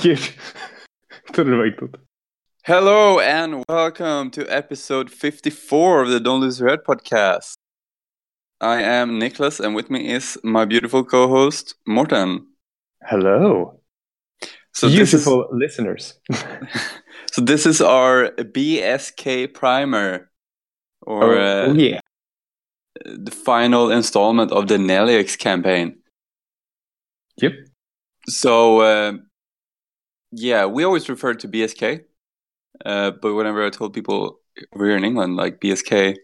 Okej. Jag trodde det var introt. Hello and welcome to episode 54 of the Don't Lose Your Head podcast. I am Nicholas and with me is my beautiful co-host Morten. Hello. So this is, Beautiful listeners. so this is our BSK primer or uh, oh, yeah. the final installment of the Nelix campaign. Yep. So uh, yeah, we always refer to BSK, uh, but whenever I told people over here in England, like BSK,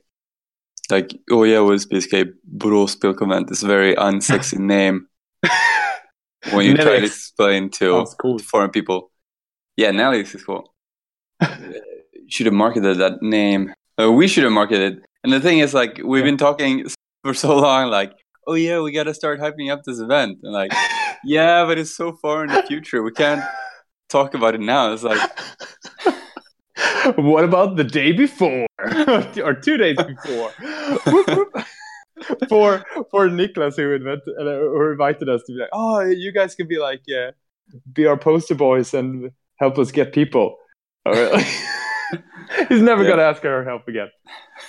like oh yeah, it was BSK Borås Spelkonvent. It's a very unsexy name when you try to explain to cool. foreign people. Yeah, Nelix is cool. Should have marketed that name. Uh, we should have marketed. And the thing is, like, we've Yeah. been talking for so long, like, oh yeah, we got to start hyping up this event, and like, yeah, but it's so far in the future, we can't talk about it now. It's like, what about the day before or two days before? Whoop, whoop. for for Nicholas who invented uh, who invited us to be like, oh, you guys can be like, yeah, be our poster boys and help us get people. All right. He's never Yeah. gonna ask our help again.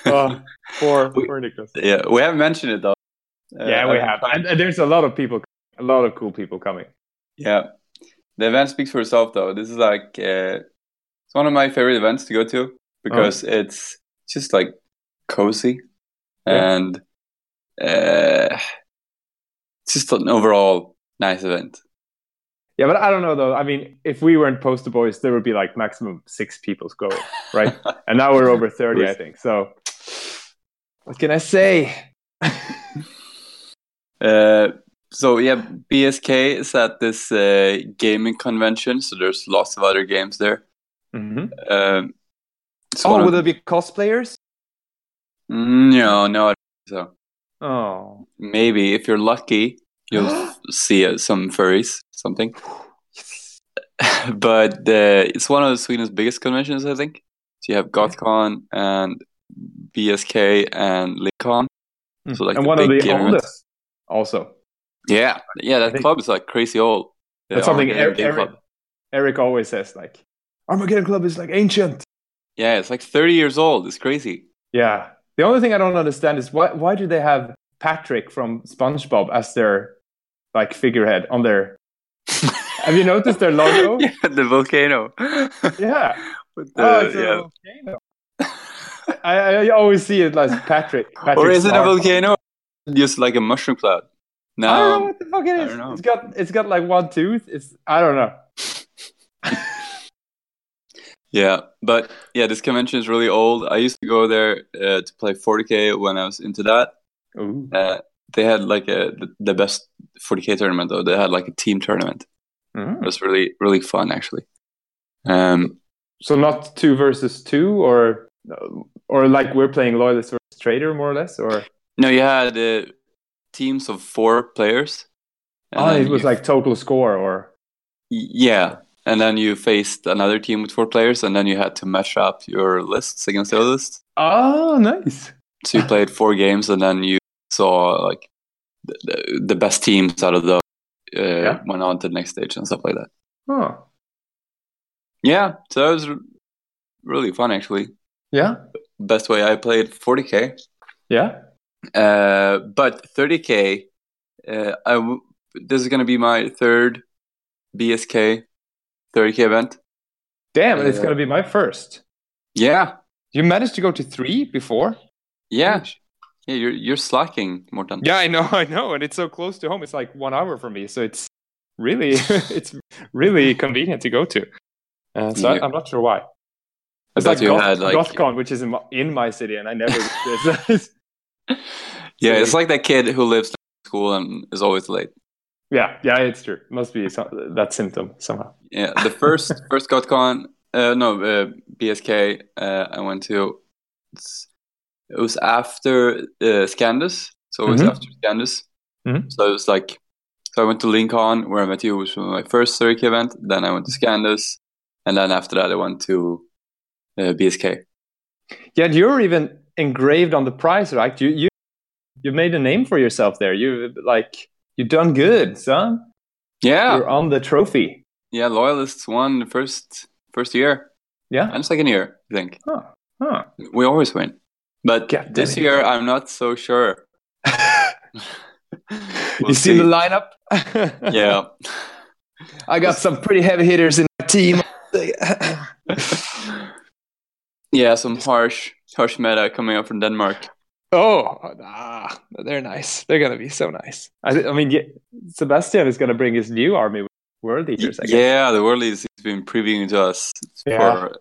Uh, for We- for Nicholas. yeah, we haven't mentioned it though. Uh, yeah, we I've and, and there's a lot of people, a lot of cool people coming. Yeah, the event speaks for itself, though. This is like uh, it's one of my favorite events to go to because it's just like cozy Yeah. and uh, it's just an overall nice event. Yeah, but I don't know though. I mean, if we weren't poster boys, there would be like maximum six people going, right? and now we're over thirty, I think. So, what can I say? Uh, so yeah, BSK is at this uh, gaming convention, so there's lots of other games there. Mhm. Um, it's Oh, one will there be cosplayers? Mm, no, no, I don't think so. Oh, Maybe if you're lucky, you'll see uh, some furries, something. but uh, it's one of Sweden's biggest conventions, I think. So you have GothCon and BSK and LinCon. So, like, and one of the oldest, also. Yeah, yeah, that think- club is like crazy old. The That's something Eric, Eric, Eric always says, like Armageddon Club is like ancient. Yeah, it's like 30 years old. It's crazy. Yeah. The only thing I don't understand is why why do they have Patrick from SpongeBob as their like figurehead on their? have you noticed their logo? yeah, the volcano. yeah. With the, oh, it's a yeah. volcano. I, I always see it as Patrick. Patrick Or is it a volcano? Just like a mushroom cloud. I don't know what the fuck it is. I don't know. It's got it's got like one tooth. It's I don't know. Yeah, but yeah, this convention is really old. I used to go there uh, to play 40k when I was into that. Uh, they had like a the, best 40k tournament though. They had like a team tournament. Mm. It was really really fun actually. Um, So not two versus two, or or like we're playing loyalist versus trader, more or less, or no, you had uh, teams of four players. oh, it was you- like total score, or yeah, and then you faced another team with four players, and then you had to match up your lists against the other lists. oh, nice. So you played four games, and then you saw like the, the, the best teams out of the uh, Yeah. went on to the next stage and stuff like that. Oh, Yeah, so that was really fun actually. yeah, Best way I played 40k, yeah. Uh, but 30k. Uh, I w- this is gonna be my third BSK 30k event. Damn, it's Uh, gonna be my first. Yeah, You managed to go to three before? yeah, yeah. You're you're slacking, Morten. Yeah, I know, I know, and it's so close to home. It's like one hour from me, so it's really, it's really convenient to go to. Uh, so Yeah. I, I'm not sure why. It's like, you Goth, had like GothCon, which is in my, in my city, and I never. yeah, it's like that kid who lives in school and is always late. yeah, yeah, it's true. Must be some, that symptom somehow. Yeah, the first first GothCon, uh, no uh, BSK, uh, I went to. It was after uh, Scandus, so it was Mhm. after Scandus. Mhm. So it was like, so I went to LinCon where I met you, which was my first 30k event. Then I went to Scandus, and then after that I went to uh, BSK. Yeah, and you're even engraved on the prize, right? You you you made a name for yourself there. You like you done good, son. Yeah, You're on the trophy. yeah, Loyalists won the first first year Yeah. and second year. I think Huh. Huh. we always win, but God this year I'm not so sure. We'll you see, see. the lineup? Yeah. I got some pretty heavy hitters in my team. yeah, some harsh harsh meta coming up from Denmark. oh, ah, they're nice. They're gonna be so nice. I, I mean, yeah, Sebastian is gonna bring his new army with World Eaters. Yeah, the world leads has been previewing to us Yeah. for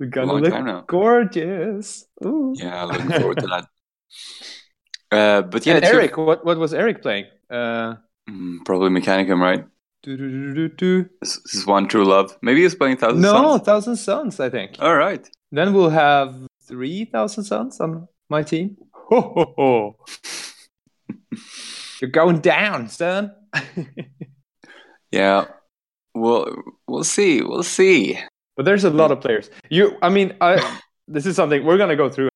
we're a gonna long look time now. gorgeous. Ooh. Yeah, looking forward to that. Uh, but yeah, and it's your- Eric, what what was Eric playing? Uh, Mm, probably Mechanicum, right? do, do, do, do, do. This this is one true love. Maybe he's playing Thousand No, Suns. Thousand Suns, I think. All right. Then we'll have three thousand Suns on my team. Ho, ho, ho. You're going down, son. Yeah. We'll we'll see. We'll see. but there's a lot of players. You, I mean, I. This is something we're gonna go through.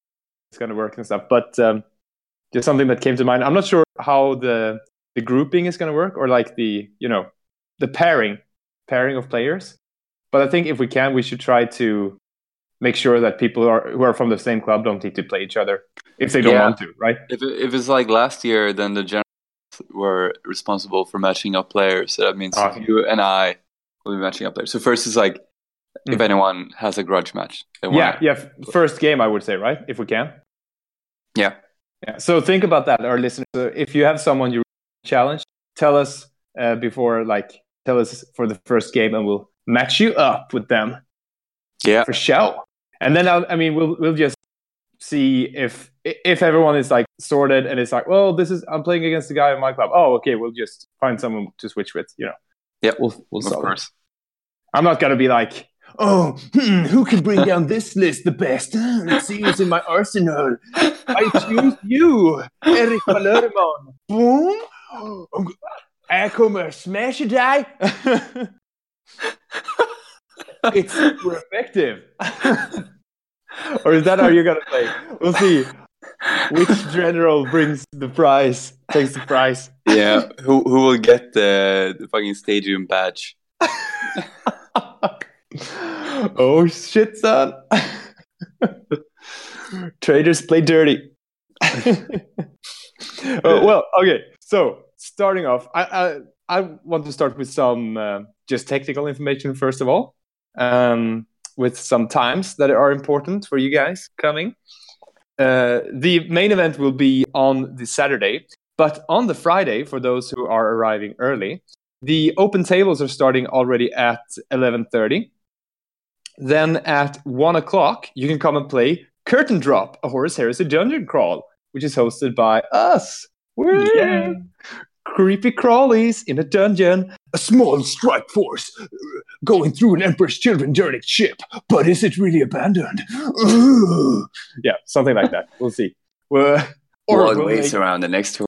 It's gonna work and stuff, but um, just something that came to mind. I'm not sure how the the grouping is gonna work, or like the you know the pairing pairing of players. But I think if we can, we should try to make sure that people who are who are from the same club don't need to play each other if they don't Yeah. want to, right? If it, if it's like last year, then the generals were responsible for matching up players. So that means you and I will be matching up players. So first is like if Mhm. anyone has a grudge match. Yeah, yeah. First game, I would say, right? If we can. Yeah. Yeah. So think about that, our listeners. If you have someone you challenge, tell us uh, before, like, tell us for the first game, and we'll match you up with them Yeah. for show. And then I'll, I mean, we'll we'll just see if if everyone is like sorted and it's like, well, this is I'm playing against the guy in my club. Oh, okay, we'll just find someone to switch with. You know. yeah We'll we'll Of solve it. course. I'm not gonna be like, oh, hmm, who can bring down this list the best? Let's see who's in my arsenal. I choose you, Erik Palermo. Boom. I come and smash a die. it's super effective. or is that how you're gonna play? We'll see. Which general brings the prize? Takes the prize. yeah. Who who will get the, the fucking stadium badge? oh shit, son. Traders play dirty. oh, well, okay. So starting off, I, I I want to start with some uh, just technical information first of all, um, with some times that are important for you guys coming. Uh, the main event will be on the Saturday, but on the Friday, for those who are arriving early, the open tables are starting already at 11.30 then at 1 o'clock you can come and play curtain drop a horus heresy dungeon crawl which is hosted by us! Yeah. Creepy crawlies in a dungeon a small strike force going through an emperor's children derelict ship but is it really abandoned Ooh. yeah something like that we'll see Well, or Long waits make- around the next tour.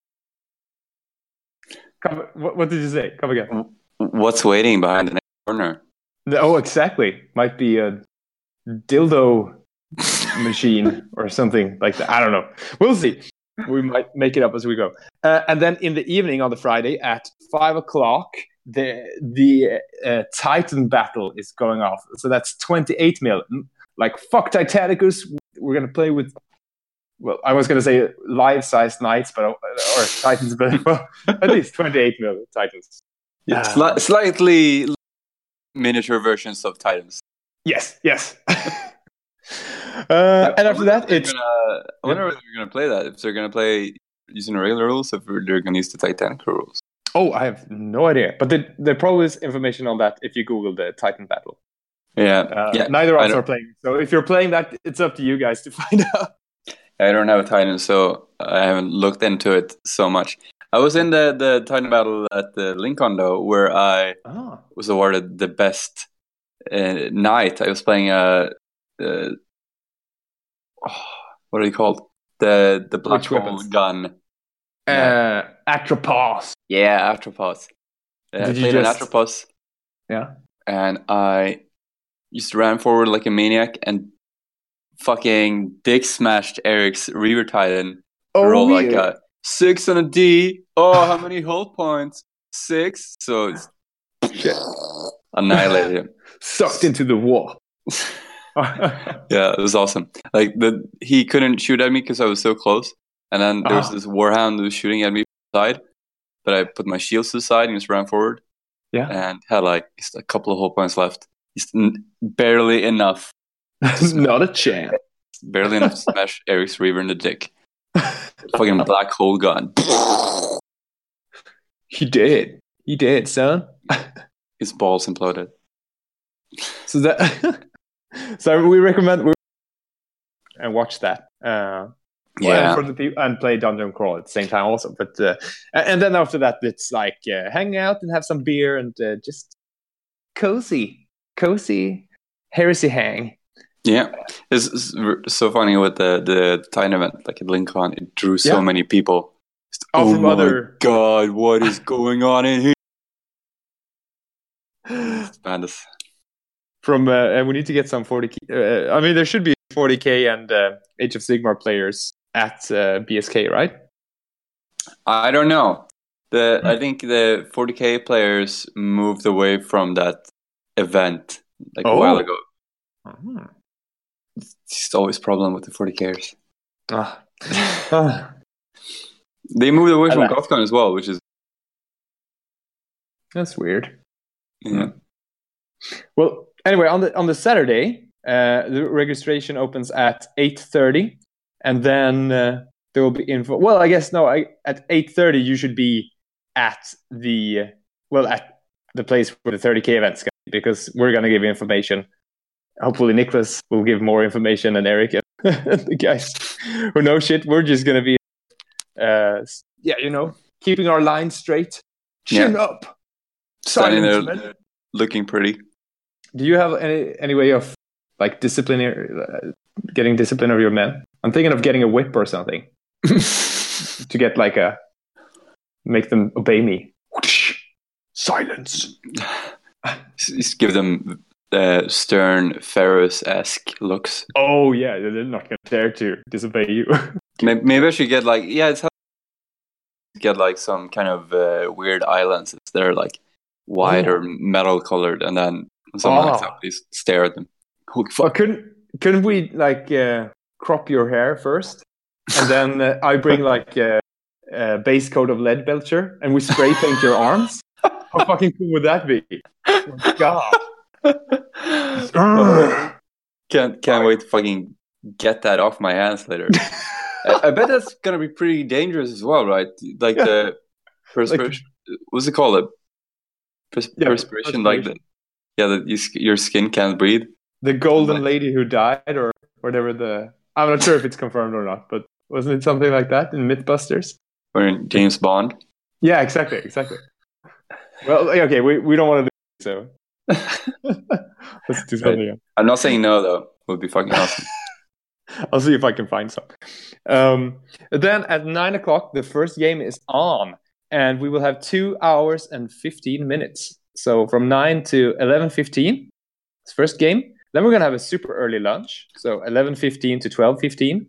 come, what, what did you say come again What's waiting behind the next corner? Oh, exactly. Might be a dildo machine or something like that. I don't know. We'll see. We might make it up as we go. Uh, and then in the evening on the Friday at five o'clock, the the uh, Titan battle is going off. So that's twenty eight million. Like fuck Titanicus. We're gonna play with. Well, I was gonna say live sized knights, but or Titans, but well, at least twenty-eight million Titans. Yeah, Ah. sli- slightly miniature versions of Titans. Yes, yes. uh, and after that, it's Gonna, I wonder if they're gonna play that. If they're gonna play using the regular rules, if they're gonna use the Titanic rules. oh, I have no idea. But there, there probably is information on that if you Google the Titan battle. Yeah, Uh, yeah. neither of us are playing, so if you're playing that, it's up to you guys to find out. I don't have a Titan, so I haven't looked into it so much. I was in the the Titan battle at the LinCon though, where I Oh, was awarded the best uh, knight. I was playing a, uh, oh, what are they called? The the black Which hole weapons? gun. uh, Atrapos. Yeah, Atrapos. Uh, I Did you played just- an Atrapos, Yeah. and I just ran forward like a maniac and fucking dick smashed Eric's Reaver Titan. Oh, roll like yeah. a six on a D. Oh, how many hull points? Six. So it's annihilated him. Sucked into the wall. Yeah, it was awesome. Like the he couldn't shoot at me because I was so close, and then there was Ah. this warhound who was shooting at me from the side, but I put my shields to the side and just ran forward yeah. and had like just a couple of hull points left. Just n- barely enough, Not a chance. barely enough to smash Eric's Reaver in the dick. Fucking black hole gun. He did. He did, son. His balls imploded. So that so we recommend we and watch that. Uh Yeah, the people and play Dungeon Crawl at the same time also. But uh, and and then after that, it's like uh, hang out and have some beer and uh, just cozy, cozy heresy hang. yeah. It's, it's so funny with the the Titan event, like at LinCon, it drew so Yeah. many people. Just, Oh, oh my other- god, what is going on in here? It's madness. From uh, and we need to get some forty. K, uh, I mean, there should be forty k and uh, Age of Sigmar players at uh, BSK, right? I don't know. The Hmm. I think the 40k players moved away from that event like a while Oh. ago. It's just always problem with the 40kers. Ah. Ah. They moved away from GothCon as well, which is That's weird. yeah. Well, anyway, on the on the Saturday, uh, the registration opens at eight thirty, and then uh, there will be info. Well, I guess no. I, at eight thirty, you should be at the well at the place where the thirty k events going because we're going to give you information. Hopefully, Nicholas will give more information than Eric and the guys who know shit. We're just going to be, uh, yeah, you know, keeping our line straight, chin up, Standing there looking pretty. Do you have any any way of like discipline, uh, getting discipline of your men? I'm thinking of getting a whip or something to get like a make them obey me. Silence. Just give them uh, stern Pharaohs-esque looks. Oh yeah, they're not gonna dare to disobey you. Maybe, maybe I should get like yeah, it's how get like some kind of uh, weird islands that are like white Oh. or metal colored, and then someone like Oh. that please stare at them. Holy well, fuck! couldn't couldn't we like uh, crop your hair first, and then uh, I bring like a, a base coat of Leadbelcher, and we spray paint your arms? How fucking cool would that be? Oh God. can't can't wait to fucking get that off my hands later. I, I bet that's gonna be pretty dangerous as well, right? Like Yeah. the perspiration. what's it called? A pers- Yeah, perspiration, like the perspiration. Yeah, that you, your skin can't breathe. the golden Like- lady who died or whatever the i'm not sure if it's confirmed or not but wasn't it something like that in mythbusters Or in James Bond. yeah exactly exactly well okay we, we don't want to do it, so let's do something else. I'm not saying no though. It Would be fucking awesome. i'll see if i can find some um, then at 9 o'clock the first game is on and we will have 2 hours and 15 minutes so from 9 to 11.15 it's first game then we're going to have a super early lunch so 11.15 to 12.15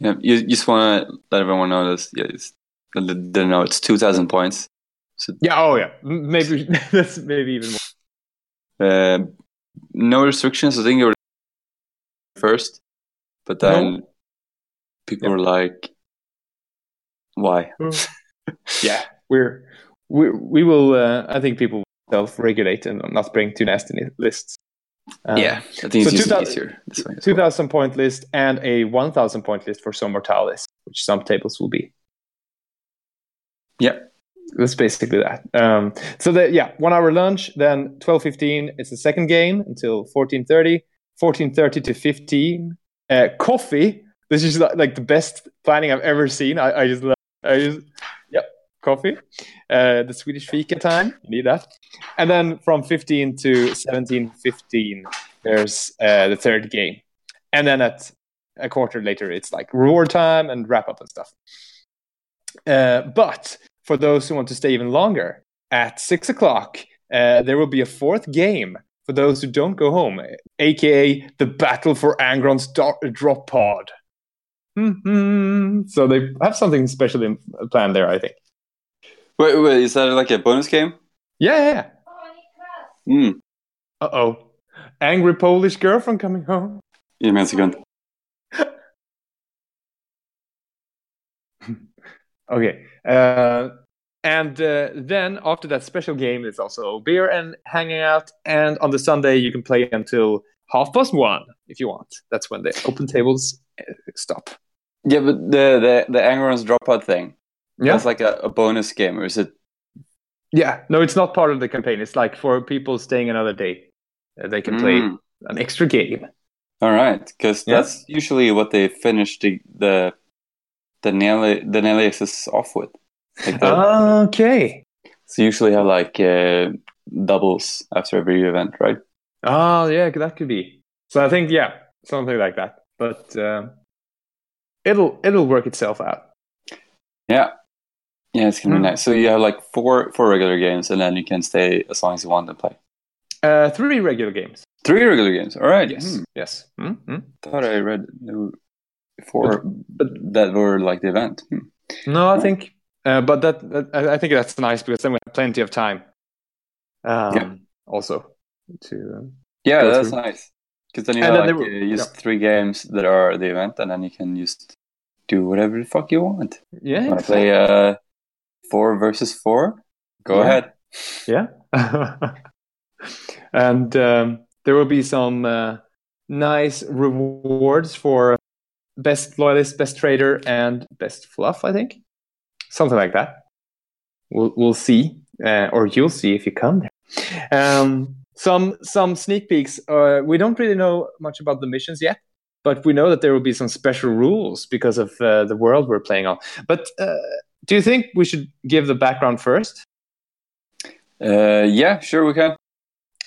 Yeah, you, you just want to let everyone know this. Yeah, it's, they know it's two thousand points. So Yeah. Oh, yeah. Maybe that's maybe even more. uh, no restrictions. I think you were first, but then people Yeah. were like, "Why?" Yeah, we're we we will. Uh, I think people self-regulate and not bring too nasty lists. Um, yeah, I think so it's 2000 easier this way. Two thousand point list and a one thousand point list for Zone Mortalis, which some tables will be. Yeah. That's basically that. Um, so the, yeah, one hour lunch, then twelve fifteen is the second game until fourteen thirty. Fourteen thirty to fifteen. Uh, coffee. This is like, the best planning I've ever seen. I, I just love. I just coffee. Uh, the Swedish fika time. You need that. And then from fifteen to seventeen fifteen, there's uh, the third game. And then at a quarter later, it's like reward time and wrap up and stuff. Uh, but for those who want to stay even longer, at six o'clock, uh, there will be a fourth game for those who don't go home, aka the Battle for Angron's do- Drop Pod. hmm So they have something special in, planned there, I think. Wait, wait, is that like a bonus game? Yeah, yeah, yeah. Mm. Uh oh. Angry Polish girlfriend coming home. Mig en sekund. Okay. Uh, and uh, then after that special game, it's also beer and hanging out. And on the Sunday, you can play until half past one if you want. That's when the open tables uh, stop. Yeah, but the the the Angron's Drop Pod thing. Yeah. That's like a, a bonus game, or is it? Yeah. No, it's not part of the campaign. It's like for people staying another day, uh, they can play Mm. an extra game. All right, because Yeah. that's usually what they finish the the the Nelly the off with. Like the, Okay. so you usually have like uh, doubles after every event, right? Oh, yeah, that could be. So I think, yeah, something like that. But um, it'll it'll work itself out. Yeah, yeah, it's gonna Mm. be nice. So you have like four four regular games, and then you can stay as long as you want to play. Uh, three regular games. Three regular games. All right. Yes. Hmm. Yes. Hmm, hmm. Thought I read there were four that were like the event. Hmm. No, I think, uh, but that, that I think that's nice because then we have plenty of time. Um, Yeah. Also, to um, Yeah, that's through. nice. Because then you then like were- uh, just three games that are the event, and then you can just do whatever the fuck you want. yeah, play uh, four versus four? Go Yeah. ahead. yeah. and um, there will be some uh, nice rewards for best loyalist, best trader, and best fluff. I think something like that. We'll we'll see, uh, or you'll see if you come there. Um, some some sneak peeks. Uh, we don't really know much about the missions yet, but we know that there will be some special rules because of uh, the world we're playing on. But uh, do you think we should give the background first? Uh, yeah, sure we can.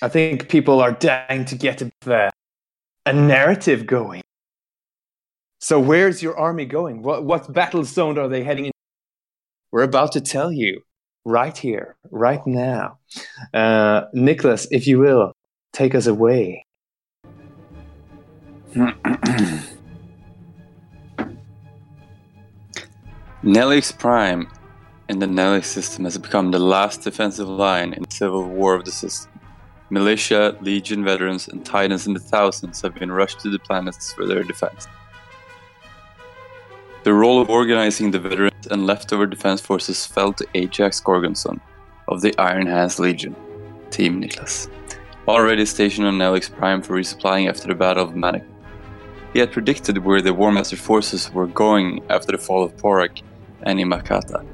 I think people are dying to get a, a narrative going. So where's your army going? What what battle zone are they heading in? We're about to tell you right here, right now. Uh, Nicholas, if you will, take us away. Nelix Prime in the Nelix system has become the last defensive line in the civil war of the system. Militia, Legion veterans, and Titans in the thousands have been rushed to the planets for their defense. The role of organizing the veterans and leftover defense forces fell to Ajax Gorgonson of the Iron Hands Legion, Team Niklas, already stationed on Nelix Prime for resupplying after the Battle of Manic. He had predicted where the War Master forces were going after the fall of Porak and Imakata.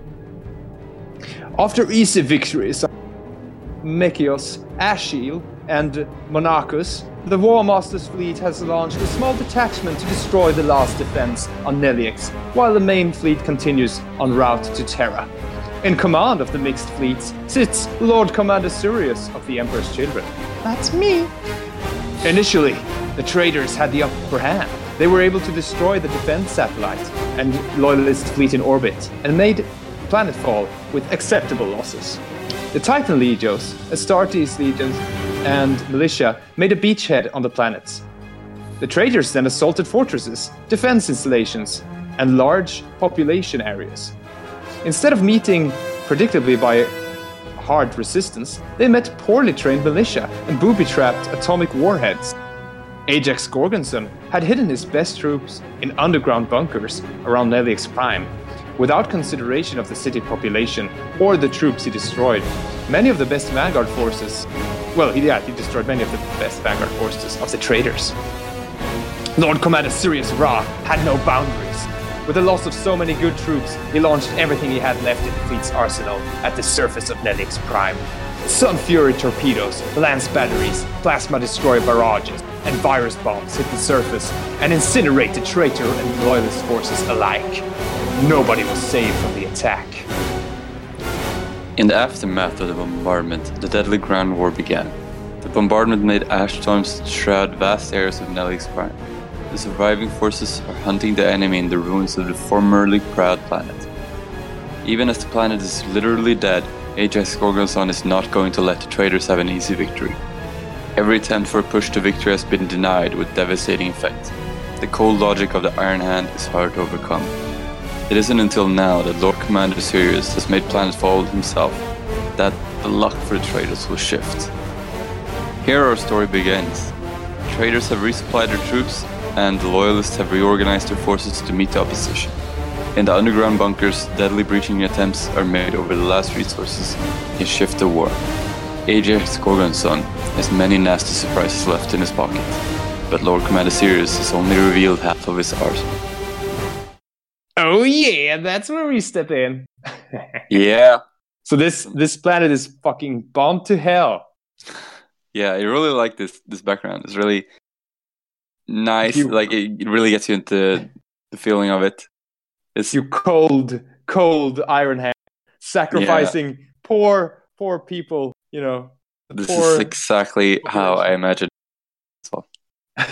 After easy victories on Mekios, Ashil, and Monachus, the War Master's fleet has launched a small detachment to destroy the last defense on Nelix, while the main fleet continues en route to Terra. In command of the mixed fleets sits Lord Commander Sirius of the Emperor's Children. That's me. Initially, the traitors had the upper hand. They were able to destroy the defense satellite and loyalist fleet in orbit and made planetfall with acceptable losses. The Titan legions, Astartes Legions, and militia made a beachhead on the planets. The traitors then assaulted fortresses, defense installations, and large population areas. Instead of meeting predictably by hard resistance, they met poorly trained militia and booby trapped atomic warheads. Ajax Gorgonson had hidden his best troops in underground bunkers around Nelix Prime, without consideration of the city population or the troops he destroyed. Many of the best vanguard forces, well, he, yeah, he destroyed many of the best vanguard forces of the traitors. Lord Commander Sirius Ra had no boundaries. With the loss of so many good troops, he launched everything he had left in the fleet's arsenal at the surface of Nelix Prime. Sun Fury torpedoes, lance batteries, plasma destroyer barrages, and virus bombs hit the surface and incinerate the traitor and loyalist forces alike. Nobody was saved from the attack. In the aftermath of the bombardment, the deadly ground war began. The bombardment made ash storms shroud vast areas of Nelix Prime. The surviving forces are hunting the enemy in the ruins of the formerly proud planet. Even as the planet is literally dead, Ajax Gorgonson is not going to let the traders have an easy victory. Every attempt for a push to victory has been denied with devastating effect. The cold logic of the Iron Hand is hard to overcome. It isn't until now that Lord Commander Sirius has made plans planetfall himself that the luck for the traders will shift. Here our story begins. Traders have resupplied their troops, and the Loyalists have reorganized their forces to meet the opposition. In the underground bunkers, deadly breaching attempts are made over the last resources in Shift of War. Ajax Gorgonson has many nasty surprises left in his pocket, but Lord Commander Sirius has only revealed half of his arsenal. Oh yeah, that's where we step in. Yeah, so this this planet is fucking bombed to hell. yeah, I really like this this background. It's really nice. You- like it, it really gets you into the feeling of it. It's You cold, cold Iron Hand, sacrificing poor, poor people. You know, this is exactly how I imagine.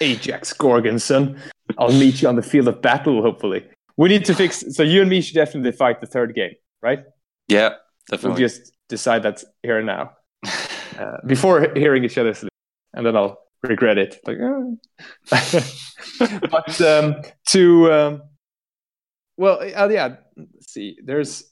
Ajax Gorgonson. I'll meet you on the field of battle. Hopefully, we need to fix. So you and me should definitely fight the third game, right? Yeah, definitely. We'll just decide that here and now, uh, before hearing each other sleep, and then I'll regret it. Like, oh. but um, to um, well, uh, yeah. See, there's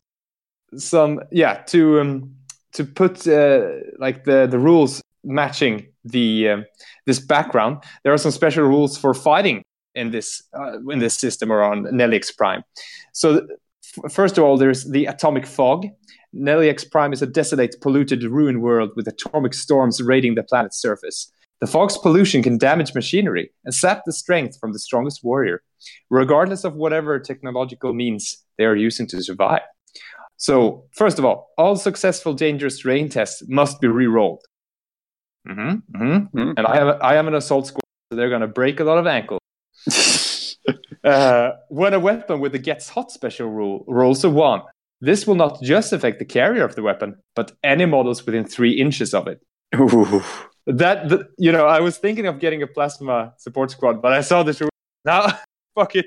some yeah to um, to put uh, like the the rules matching the um, this background. There are some special rules for fighting in this uh, in this system or on Nelix Prime. So first of all, there's the atomic fog. Nelix Prime is a desolate, polluted, ruined world with atomic storms raiding the planet's surface. The fog's pollution can damage machinery and sap the strength from the strongest warrior, regardless of whatever technological means they are using to survive. So, first of all, all successful dangerous terrain tests must be re-rolled. hmm hmm Mhm. And I have I am an assault squad, so they're going to break a lot of ankles. Uh, when a weapon with the gets hot special rule rolls a one, this will not just affect the carrier of the weapon, but any models within three inches of it. Ooh. That the, you know, I was thinking of getting a plasma support squad, but I saw this. Now, fuck it,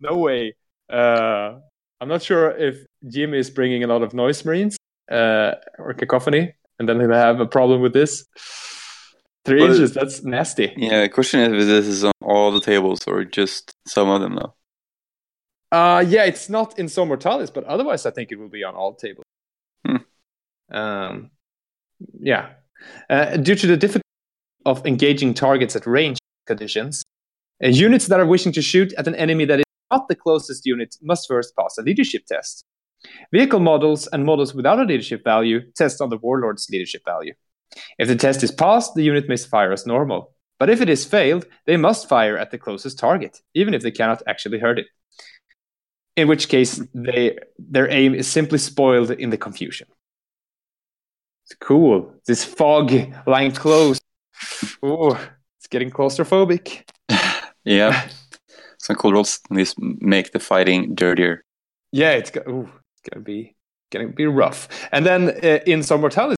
no way. Uh, I'm not sure if Jim is bringing a lot of noise marines uh, or cacophony, and then he'll have a problem with this. Three inches, that's nasty. Yeah, the question is if this is on all the tables or just some of them though. Uh, yeah, it's not in Zone Mortalis, but otherwise, I think it will be on all tables. Hmm. Um, yeah. Uh, due to the difficulty of engaging targets at range conditions, uh, units that are wishing to shoot at an enemy that is not the closest unit must first pass a leadership test. Vehicle models and models without a leadership value test on the warlord's leadership value. If the test is passed, the unit may fire as normal. But if it is failed, they must fire at the closest target, even if they cannot actually hurt it in which case they their aim is simply spoiled in the confusion. It's cool. This fog lying close. Oh, it's getting claustrophobic. Yeah. Some cool rules. These make the fighting dirtier. Yeah, it's go- ooh, it's gonna be gonna be rough. And then uh, in some mortality,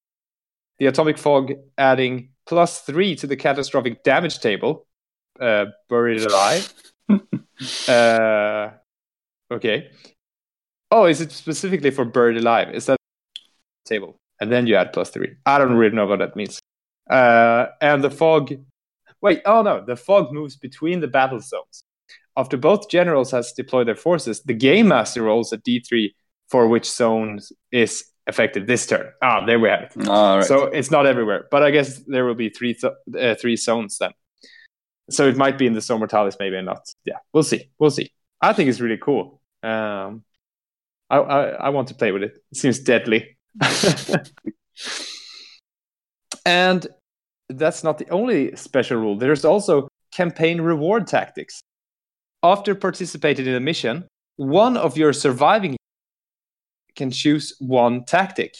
the atomic fog adding plus three to the catastrophic damage table. Uh, buried alive. uh, okay. Oh, is it specifically for buried alive? Is that table? And then you add plus three. I don't really know what that means. Uh, and the fog. Wait. Oh no, the fog moves between the battle zones. After both generals has deployed their forces, the game master rolls a d3 for which zone is affected this turn. Ah, there we have it. All right. So it's not everywhere, but I guess there will be three th- uh, three zones then. So it might be in the Zone Mortalis, maybe not. Yeah, we'll see. We'll see. I think it's really cool. Um, I, I I want to play with it. It seems deadly. and that's not the only special rule. There's also campaign reward tactics. After participating in a mission, one of your surviving can choose one tactic.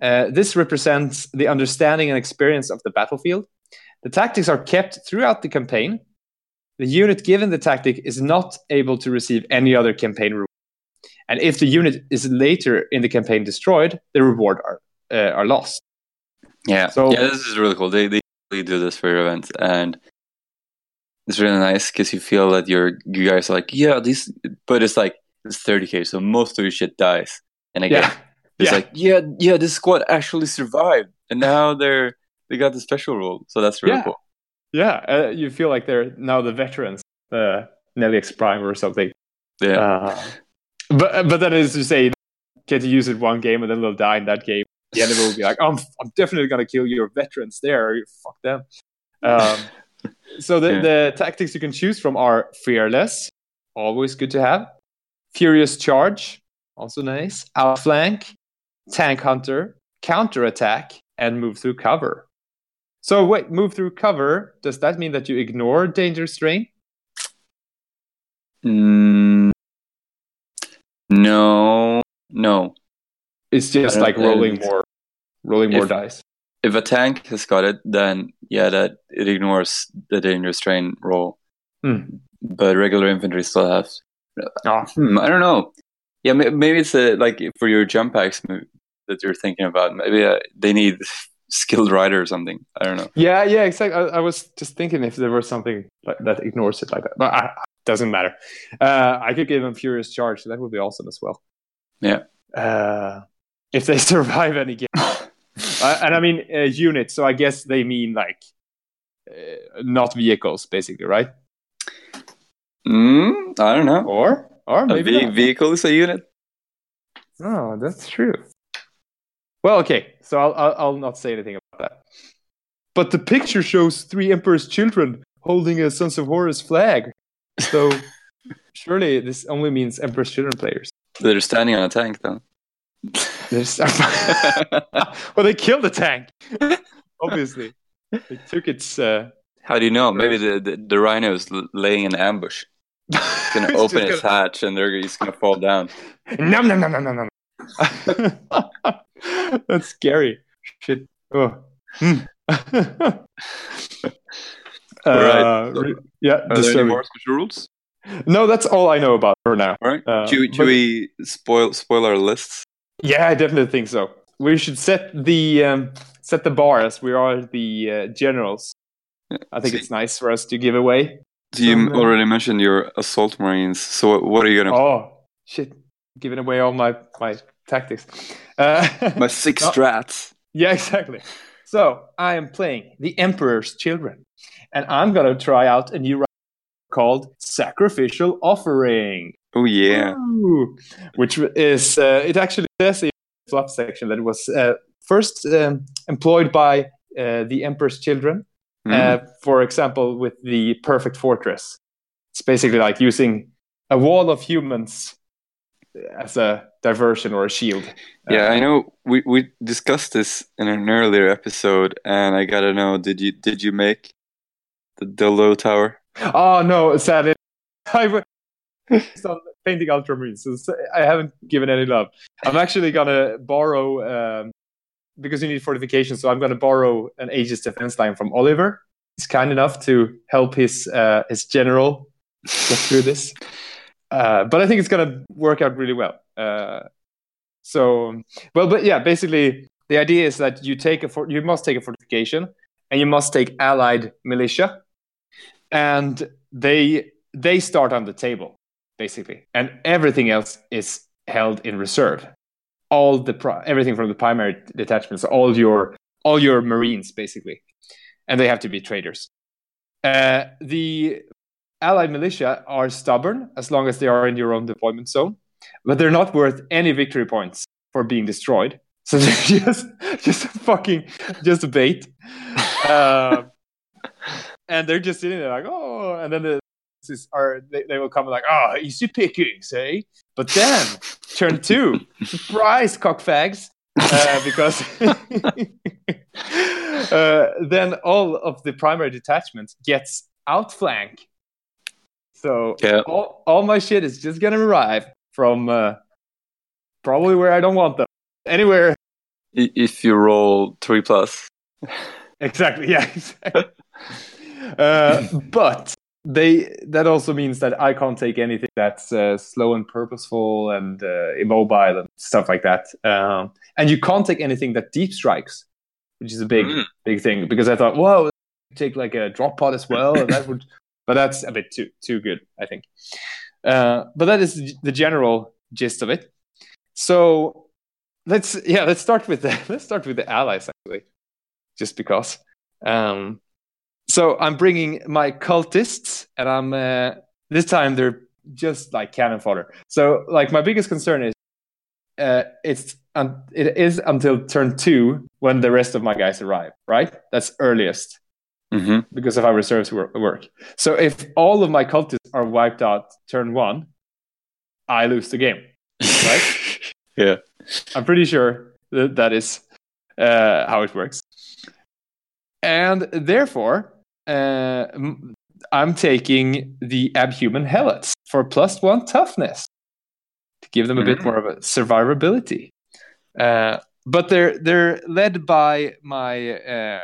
Uh, this represents the understanding and experience of the battlefield. The tactics are kept throughout the campaign. The unit given the tactic is not able to receive any other campaign reward. And if the unit is later in the campaign destroyed, the reward are uh, are lost. yeah. so- yeah, this is really cool. They they really do this for your events, and it's really nice because you feel that you're you guys are like yeah these, but it's like it's 30k, so most of your shit dies, and again Yeah, it's Yeah. like yeah yeah this squad actually survived, and now they're they got the special rule, so that's really Yeah. cool. yeah. Uh, you feel like they're now the veterans, uh, Nelix Prime or something. Yeah. Uh, but but then as you say, get to use it one game and then they'll die in that game. the enemy will be like, I'm, I'm definitely gonna kill your veterans there. Fuck them. Um, so the, Yeah. the tactics you can choose from are fearless, always good to have. Furious charge, also nice. Outflank, tank hunter, counterattack, and move through cover. So wait, move through cover. Does that mean that you ignore danger strain? Mm, no, no. It's just like rolling more, rolling more If- dice. If a tank has got it, then yeah, that it ignores the danger strain roll. Hmm. But regular infantry still have. Ah. Hmm, I don't know. Yeah, maybe it's a, like for your jump packs that you're thinking about. Maybe uh, they need skilled rider or something. I don't know. Yeah, yeah, exactly. I, I was just thinking if there was something like, that ignores it like that, but I, doesn't matter. Uh, I could give them furious charge. That would be awesome as well. Yeah. Uh, if they survive any game, uh, and I mean uh, units, so I guess they mean like uh, not vehicles, basically, right? Mm, I don't know. Or or A maybe ve- not. vehicle is a unit. Oh, that's true. Well, okay, so I'll, I'll I'll not say anything about that. But the picture shows three emperor's children holding a Sons of Horus flag. So surely this only means emperor's children players. They're standing on a tank though. Well, they killed the tank. Obviously, they took its. Uh, How do you know? Maybe the the, the rhino is laying an ambush. It's gonna open its hatch and they're he's gonna fall down. gonna- Nom nom nom nom nom nom. That's scary. Shit. Oh. Alright, Uh, so- re- yeah, Are there any more special rules? No, that's all I know about for now. All right. Uh, should we, should but- we spoil spoil our lists? Yeah, I definitely think so. We should set the um, set the bar as we are the uh, generals. I think See. it's nice for us to give away. You Some, uh, already mentioned your assault marines. So what are you gonna? Oh shit! Giving away all my my tactics. Uh, My six strats. yeah, exactly. So I am playing the Emperor's Children, and I'm gonna try out a new called Sacrificial Offering. Oh yeah. Ooh. which is uh, it actually says in the fluff section that it was uh, first um, employed by uh, the Emperor's Children. Mm. Uh, for example, with the Perfect Fortress, it's basically like using a wall of humans as a diversion or a shield. yeah, Uh, I know. We we discussed this in an earlier episode, and I gotta know. Did you did you make the dildo tower? Oh no, sadly, I was on painting ultramarines, so I haven't given any love. I'm actually gonna borrow um, because you need fortification, so I'm gonna borrow an Aegis defense line from Oliver. He's kind enough to help his uh, his general get through this, uh, but I think it's gonna work out really well. Uh, so, well, but yeah, basically the idea is that you take a for- you must take a fortification, and you must take allied militia. And they they start on the table basically. And everything else is held in reserve. All the pri- everything from the primary detachments all your all your marines basically. And they have to be traders. Uh, the allied militia are stubborn as long as they are in your own deployment zone but they're not worth any victory points for being destroyed so they're just just fucking just a bait um, and they're just sitting there like, oh, and then the is are they, they will come like, oh, easy pickings, eh? But then turn two, surprise, cockfags, uh, because uh, then all of the primary detachment gets outflank. So Yeah. all, all my shit is just gonna arrive from uh, probably where I don't want them, anywhere If you roll three plus. Exactly. Yeah. Exactly. uh, but they that also means that I can't take anything that's uh, slow and purposeful and uh, immobile and stuff like that. Um, and you can't take anything that deep strikes, which is a big Mm. big thing because I thought, whoa, take like a drop pod as well, and that would, but that's a bit too too good, I think. Uh, but that is the general gist of it. So let's yeah let's start with the let's start with the allies actually just because. Um, so I'm bringing my cultists, and I'm uh, this time they're just like cannon fodder. So like my biggest concern is uh, it's um, it is until turn two when the rest of my guys arrive. Right, that's earliest hmm because of how reserves work. So if all of my cultists are wiped out turn one, I lose the game. Right? yeah. I'm pretty sure that that is uh, how it works. And therefore, uh, I'm taking the Abhuman Helots for plus one toughness to give them a bit Mhm. more of a survivability. Uh, but they're they're led by my uh,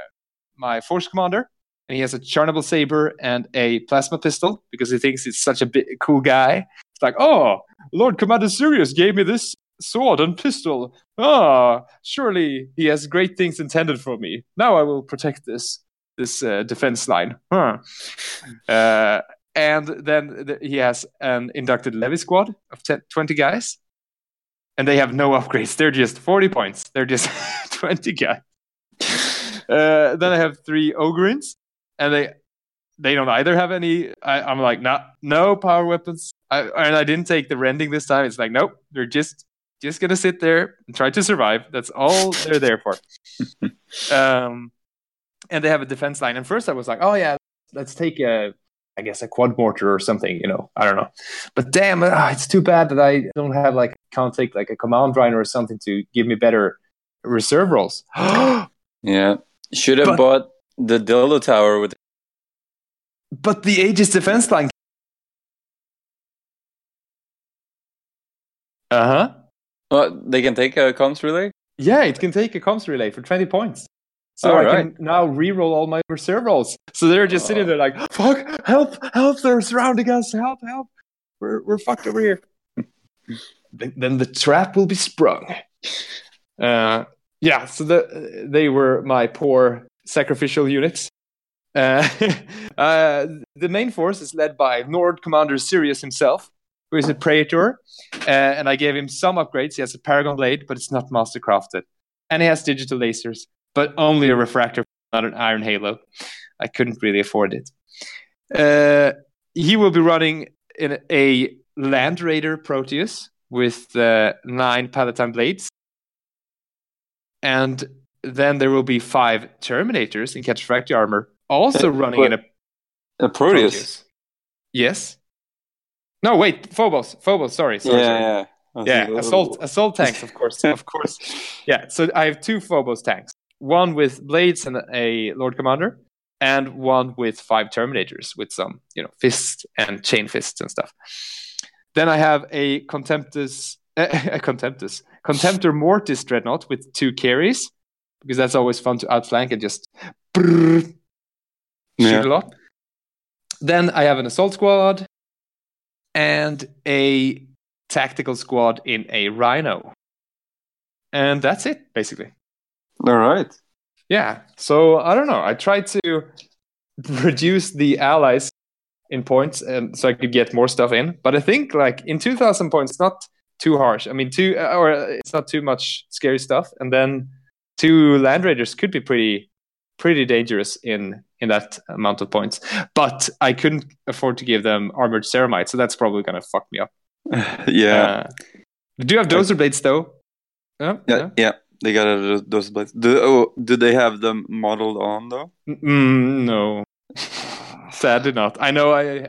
my force commander, and he has a Charnabal saber and a plasma pistol because he thinks he's such a bit cool guy. It's like, oh, Lord Commander Sirius gave me this sword and pistol. Ah, surely he has great things intended for me. Now I will protect this this uh, defense line. Huh. Uh, and then th- he has an inducted levy squad of 10, 20 guys, and they have no upgrades. They're just 40 points. They're just 20 guys. Uh, then I have three Ogryns, and they they don't either have any. I, I'm like, no, no power weapons. I, and I didn't take the rending this time. It's like, nope, they're just just gonna sit there and try to survive. That's all they're there for. um, and they have a defense line. And first, I was like, oh yeah, let's take a, I guess a quad mortar or something. You know, I don't know. But damn, uh, it's too bad that I don't have like can't take like a command rhino or something to give me better reserve rolls. Yeah. Should have But- bought the dildo tower with. but the Aegis defense line. Uh huh. Well, they can take a comms relay. Yeah, it can take a comms relay for 20 points. So All I right. can now re-roll all my reserve rolls. So they're just sitting there like, fuck, help, help, they're surrounding us, help, help. We're, we're fucked over here. Then the trap will be sprung. Uh, yeah, so the, they were my poor sacrificial units. Uh, uh, the main force is led by Lord Commander Sirius himself, who is a Praetor, uh, and I gave him some upgrades. He has a Paragon Blade, but it's not master crafted. And he has digital lasers, but only a refractor, not an Iron Halo. I couldn't really afford it. Uh, he will be running in a Land Raider Proteus with uh, nine Palatine Blades. And then there will be five Terminators in Cataphractii armor, also Uh, running in a A Proteus. Yes. No, wait, Phobos. Phobos. Sorry, sorry. yeah, sorry. yeah. I Yeah, assault assault tanks, of course, of course. Yeah, so I have two Phobos tanks, one with blades and a Lord Commander, and one with five Terminators with some, you know, fists and chain fists and stuff. Then I have a Contemptus, a Contemptus, Contemptor Mortis Dreadnought with two Kheres, because that's always fun to outflank and just brrr, shoot Yeah. a lot. Then I have an assault squad and a tactical squad in a rhino. And that's it, basically. All right. Yeah. So I don't know. I tried to reduce the allies in points and so I could get more stuff in. But I think like in 2000 points, not too harsh. I mean, two or uh, it's not too much scary stuff. And then two land raiders could be pretty, pretty dangerous in in that amount of points. But I couldn't afford to give them armored ceramite, so that's probably gonna fuck me up. yeah. Uh, do have dozer blades though. Yeah, yeah. Yeah. They got a, those blades. Do, oh, do they have them modeled on though? Mm, no, sadly not. I know I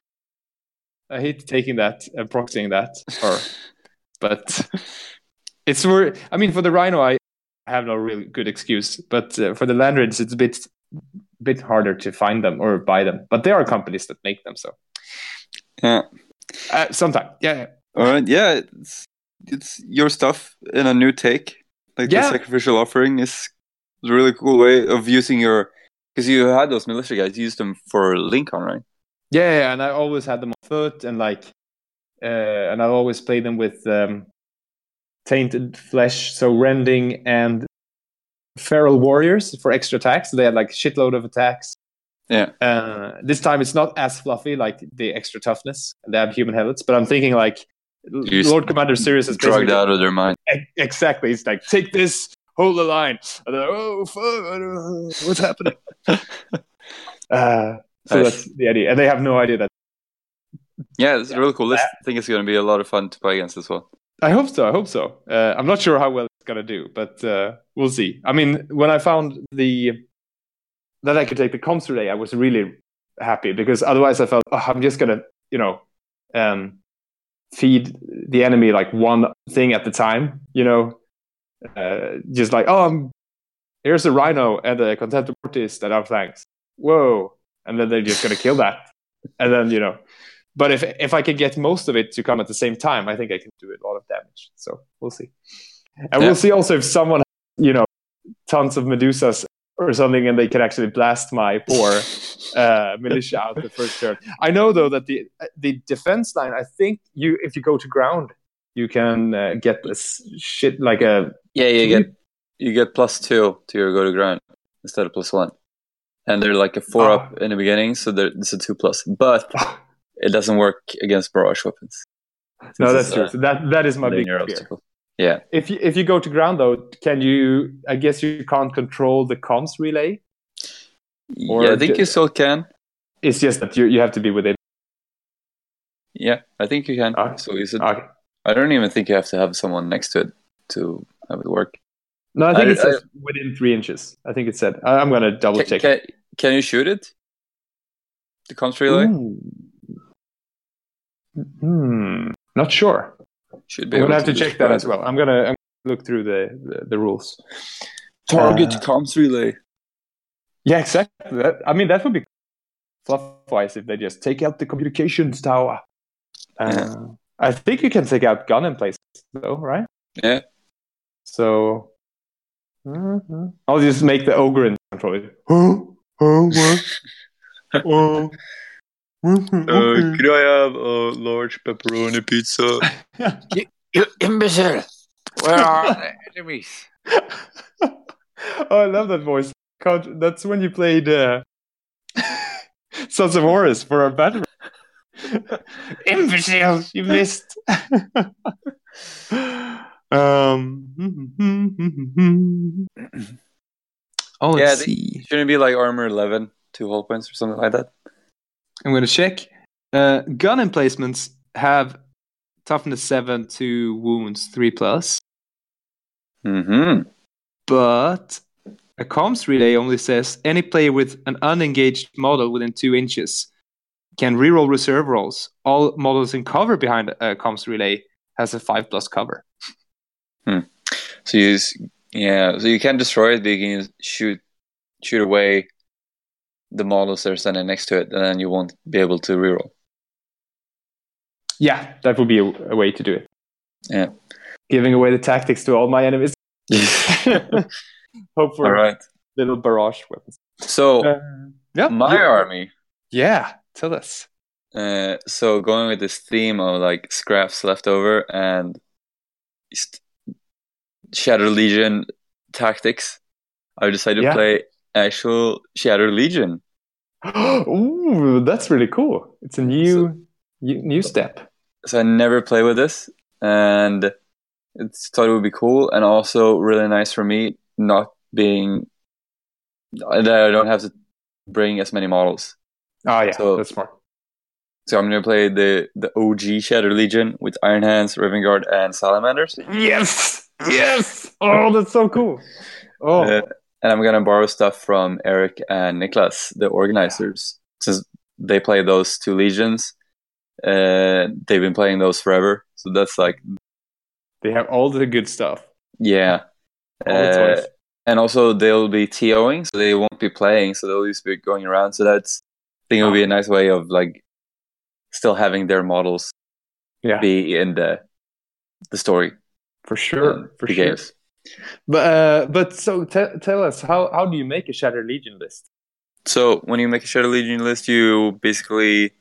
I hate taking that and proxying that, or but it's for. I mean, for the Rhino, I have no really good excuse, but uh, for the Land Raiders, it's a bit bit harder to find them or buy them. But there are companies that make them, so Yeah. uh, sometime, yeah, yeah. All right. Yeah. It's it's your stuff in a new take. Like Yeah. the sacrificial offering is a really cool way of using your because you had those militia guys. You used them for LinCon, right? Yeah, yeah, and I always had them on foot, and like, uh, and I always played them with um, tainted flesh, so rending and feral warriors for extra attacks. They had like shitload of attacks. Yeah. Uh, this time it's not as fluffy like the extra toughness. They have human helots, but I'm thinking like You Lord Commander Sirius is Drugged out of their mind. Exactly. He's like, take this, hold the line. And they're, oh fuck, I don't know what's happening. uh, so Nice. that's the idea, and they have no idea that. Yeah, it's a really cool list. I think it's going to be a lot of fun to play against as well. I hope so. I hope so. Uh, I'm not sure how well it's gonna do, but uh, we'll see. I mean, when I found the that I could take the comms relay, I was really happy because otherwise I felt oh, I'm just gonna, you know, um, feed the enemy like one thing at the time. You know, uh, just like oh, I'm, here's a rhino and a contemptor mortis that are flanks. Whoa, and then they're just gonna kill that, and then you know. But if if I can get most of it to come at the same time, I think I can do a lot of damage. So we'll see, and Yeah. we'll see also if someone, you know, tons of Medusas or something, and they can actually blast my poor uh, militia out the first turn. I know though that the the defense line. I think you if you go to ground, you can uh, get this shit like a Yeah, you get you get plus two to your go to ground instead of plus one, and they're like a four Oh. up in the beginning, so it's a two plus. But it doesn't work against barrage weapons. no. That's true. So that that is my big fear. obstacle. Yeah, If you if you go to ground though, can you? I guess you can't control the comms relay. Or yeah, I think you still can. It's just that you you have to be within. Yeah, I think you can. Ah. So use it. Okay. I don't even think you have to have someone next to it to have it work. No, I think I- it says within three inches. I think it said. I, I'm gonna double Can, check. can, can you shoot it? The comms relay Ooh. Hmm. Not sure. should be. I'm gonna have to check that as well. I'm gonna, I'm gonna look through the, the, the rules. Target Uh, comms relay. Yeah, exactly. That, I mean, that would be fluff-wise if they just take out the communications tower. Uh, Yeah. I think you can take out gun in place though, right? Yeah. So Mhm. I'll just make the ogre in control. Oh, oh, what? oh. Uh, could I have a large pepperoni pizza? You imbecile! Where are the enemies? oh, I love that voice. God, that's when you played uh, Sons of Horus for our battle. Imbeciles, you missed. um. oh, Yeah, see. Shouldn't it be like armor 11, two hull points or something like that? I'm going to check. Uh, gun emplacements have toughness seven to wounds three plus, Mm-hmm. but a comms relay only says any player with an unengaged model within two inches can reroll reserve rolls. All models in cover behind a comms relay has a five plus cover. So you, yeah, so you can destroy it, but you can shoot, shoot away the models that are standing next to it, and then you won't be able to reroll. Yeah, that would be a, a way to do it. Yeah. Giving away the tactics to all my enemies. Hope for All right. little barrage weapons. So Uh, yeah, my yeah. army. Yeah, tell us. Uh, so going with this theme of like scraps left over and Shattered Legion tactics, I decided Yeah. to play actual Shattered Legion. Ooh, that's really cool. It's a new new, new step. So I never play with this, and it's thought it would be cool, and also really nice for me not being that I don't have to bring as many models. Oh yeah, So- that's smart. So I'm gonna play the the OG Shattered Legion with Iron Hands, Raven Guard, and Salamanders. Yes, yes. Oh, that's so cool. Oh, Uh, and I'm gonna borrow stuff from Eric and Niklas, the organizers, since they play those two legions. Uh, they've been playing those forever, so that's like they have all the good stuff. yeah. All the Uh, toys. and also they'll be TOing, so they won't be playing, so they'll just be going around. So that's I think it would be a nice way of like still having their models Yeah, be in the the story for sure, for the sure. games. But uh, but so te- tell us how how do you make a Shattered Legion list? So when you make a Shattered Legion list, you basically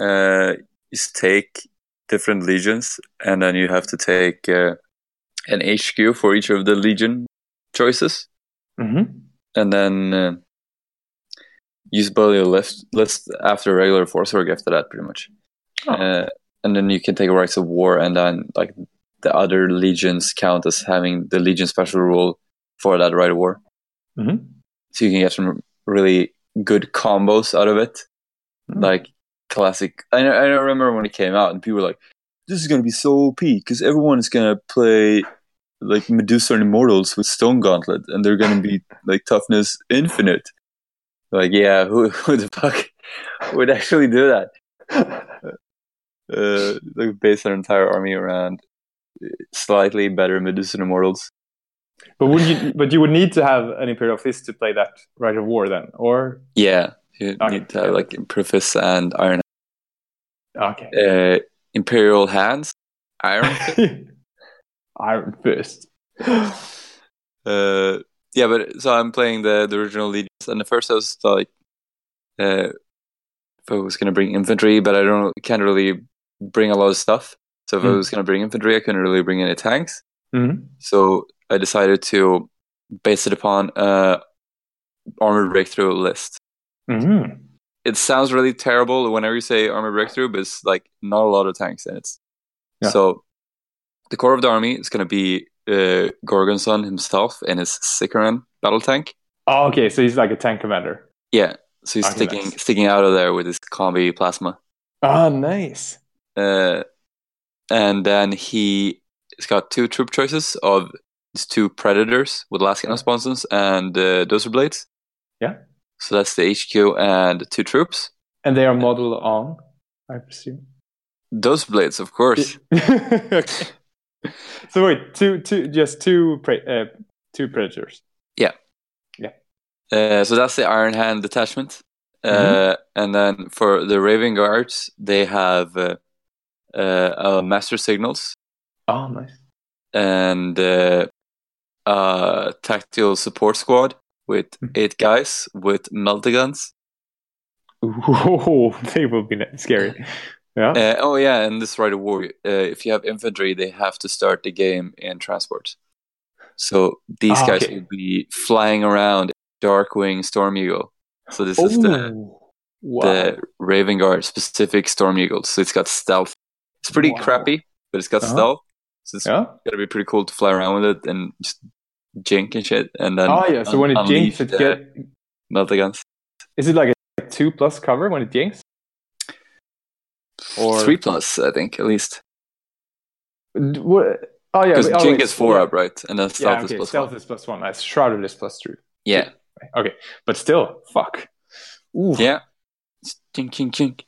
uh, just take different legions, and then you have to take uh, an HQ for each of the legion choices, Mm-hmm. and then uh, use build your list list after regular force org after that, pretty much. Oh. Uh, and then you can take Rites of War, and then like the other legions count as having the legion special rule for that Rite of War. Mm-hmm. so you can get some really good combos out of it. Mm. Like classic. I I remember when it came out, and people were like, this is gonna be so OP because everyone is gonna play like Medusan Immortals with Stone Gauntlet, and they're gonna be like toughness infinite. Like, yeah, who who the fuck would actually do that? Uh, like base their entire army around slightly better Medusan Immortals. But would you? But you would need to have an Imperial Fist to play that Rite of War then, or Yeah, you Okay, need to have like Imperious and Iron. okay, Uh, Imperial Hands, Iron. Iron Fist. Uh, yeah, but so I'm playing the, the original legions, and at first I was like, uh, I was gonna bring infantry, but I don't can't really bring a lot of stuff. So if I Hmm. was gonna bring infantry, I couldn't really bring any tanks. Mhm. So I decided to base it upon uh armored breakthrough list. Mhm. It sounds really terrible whenever you say armored breakthrough, but it's like not a lot of tanks in it. Yeah. So the core of the army is gonna be uh, Gorgonson himself and his Sicaran battle tank. Oh, okay, so he's like a tank commander. Yeah, so he's Okay, sticking nice. sticking out of there with his combi plasma, Ah, nice. uh, and then he has got two troop choices of these two predators with lascannon Yeah. sponsons and uh, dozer blades. Yeah. So that's the HQ and two troops. And they are modeled on, I presume. Dozer blades, of course. okay. So wait, two, two, just two, pre- uh, two predators. Yeah. Yeah. Uh, so that's the Iron Hand detachment. Uh, Mm-hmm. And then for the Raven Guards, they have uh, uh, Master Signals Oh, nice. and uh, uh, Tactical Support Squad with Mhm. eight guys with meltaguns. Ooh, they will be scary. Yeah. Uh, oh yeah, and this Rite of War. Uh, if you have infantry, they have to start the game in transport. So these Ah, guys okay. will be flying around Darkwing Storm Eagle. So this is the wow. the Raven Guard specific Storm Eagle. So it's got stealth. It's pretty Wow. crappy, but it's got Uh-huh. stealth. So it's yeah. gotta be pretty cool to fly around with it and just jink and shit. And then Oh, yeah. So un- when it jinks, it get melt meltaguns. Is it like a two plus cover when it jinks? Or Three plus, I think, at least. What? Oh yeah. Because oh, jink is four yeah. up, right? And then stealth Yeah, is okay. plus Stealth one. is plus one. That's shrouded is plus three. Yeah. Okay, but still, fuck. Ooh. Yeah. It's Chink, chink, chink.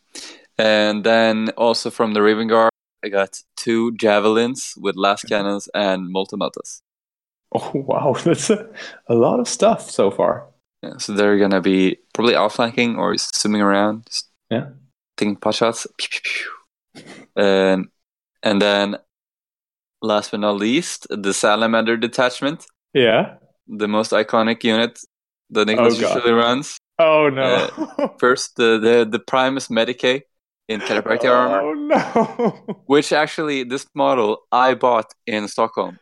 And then also from the Raven Guard, I got two javelins with lascannons and multimeltas. Oh wow, that's a, a lot of stuff so far. Yeah, so they're gonna be probably outflanking or swimming around, just Yeah. taking pot shots. Pew, pew, pew. And and then last but not least, the Salamander detachment, Yeah. the most iconic unit that Nicholas Oh, usually runs. Oh no. Uh, first, the the, the Primus Medicae in Cataphractii armor. Oh no. which actually this model I bought in Stockholm.